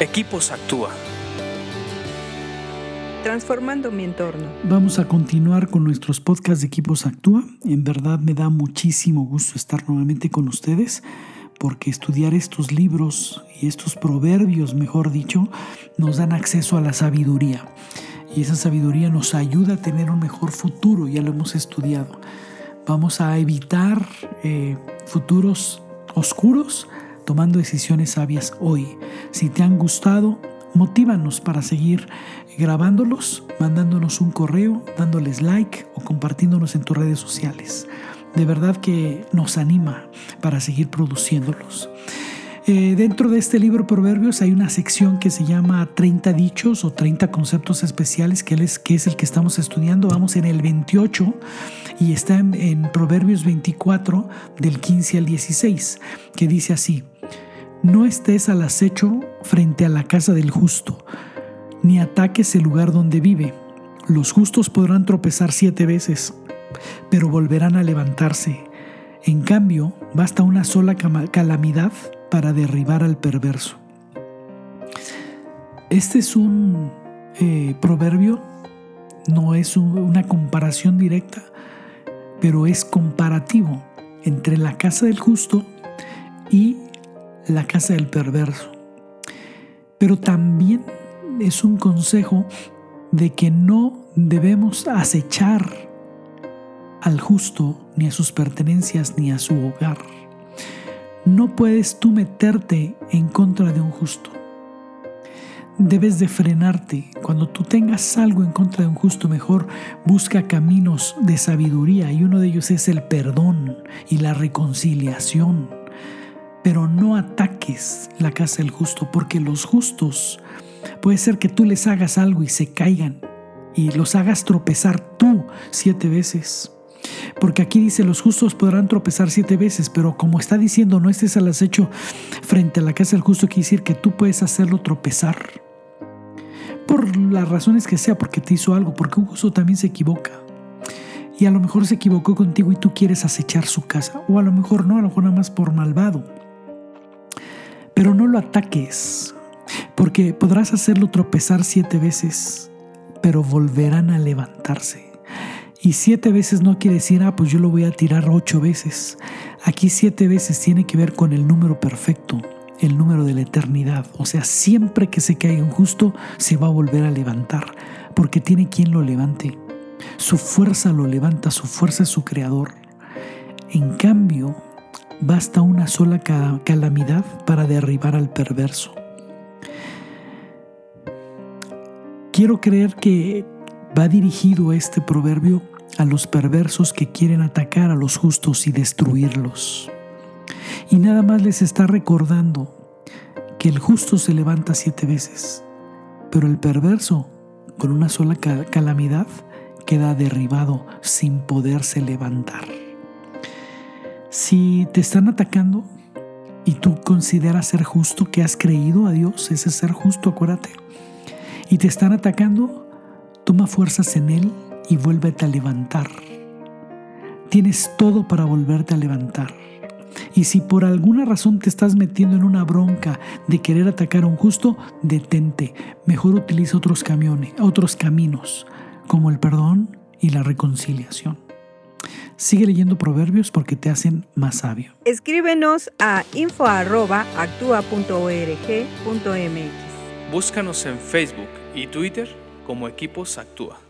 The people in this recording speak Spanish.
Equipos Actúa. Transformando mi entorno. Vamos a continuar con nuestros podcasts de Equipos Actúa. En verdad me da muchísimo gusto estar nuevamente con ustedes porque estudiar estos libros y estos proverbios, mejor dicho, nos dan acceso a la sabiduría. Y esa sabiduría nos ayuda a tener un mejor futuro, ya lo hemos estudiado. Vamos a evitar eh, futuros oscuros tomando decisiones sabias hoy. Si te han gustado, motívanos para seguir grabándolos, mandándonos un correo, dándoles like o compartiéndonos en tus redes sociales. De verdad que nos anima para seguir produciéndolos. Eh, dentro de este libro Proverbios hay una sección que se llama 30 dichos o 30 conceptos especiales, que es, que es el que estamos estudiando. Vamos en el 28 y está en, en Proverbios 24 del 15 al 16, que dice así. No estés al acecho frente a la casa del justo, ni ataques el lugar donde vive. Los justos podrán tropezar siete veces, pero volverán a levantarse. En cambio, basta una sola calamidad para derribar al perverso. Este es un eh, proverbio, no es una comparación directa, pero es comparativo entre la casa del justo y la casa del perverso. Pero también es un consejo de que no debemos acechar al justo, ni a sus pertenencias, ni a su hogar. No puedes tú meterte en contra de un justo. Debes de frenarte. Cuando tú tengas algo en contra de un justo, mejor busca caminos de sabiduría y uno de ellos es el perdón y la reconciliación pero no ataques la casa del justo, porque los justos puede ser que tú les hagas algo y se caigan y los hagas tropezar tú siete veces. Porque aquí dice, los justos podrán tropezar siete veces, pero como está diciendo, no estés al acecho frente a la casa del justo, quiere decir que tú puedes hacerlo tropezar. Por las razones que sea, porque te hizo algo, porque un justo también se equivoca. Y a lo mejor se equivocó contigo y tú quieres acechar su casa. O a lo mejor no, a lo mejor nada más por malvado pero no lo ataques, porque podrás hacerlo tropezar siete veces, pero volverán a levantarse. Y siete veces no quiere decir, ah, pues yo lo voy a tirar ocho veces. Aquí siete veces tiene que ver con el número perfecto, el número de la eternidad. O sea, siempre que se caiga un justo, se va a volver a levantar, porque tiene quien lo levante. Su fuerza lo levanta, su fuerza es su creador. En cambio, Basta una sola calamidad para derribar al perverso. Quiero creer que va dirigido este proverbio a los perversos que quieren atacar a los justos y destruirlos. Y nada más les está recordando que el justo se levanta siete veces, pero el perverso, con una sola calamidad, queda derribado sin poderse levantar. Si te están atacando y tú consideras ser justo, que has creído a Dios, ese ser justo, acuérdate, y te están atacando, toma fuerzas en Él y vuélvete a levantar. Tienes todo para volverte a levantar. Y si por alguna razón te estás metiendo en una bronca de querer atacar a un justo, detente. Mejor utiliza otros camiones, otros caminos, como el perdón y la reconciliación. Sigue leyendo proverbios porque te hacen más sabio. Escríbenos a info.actua.org.mx. Búscanos en Facebook y Twitter como Equipos Actúa.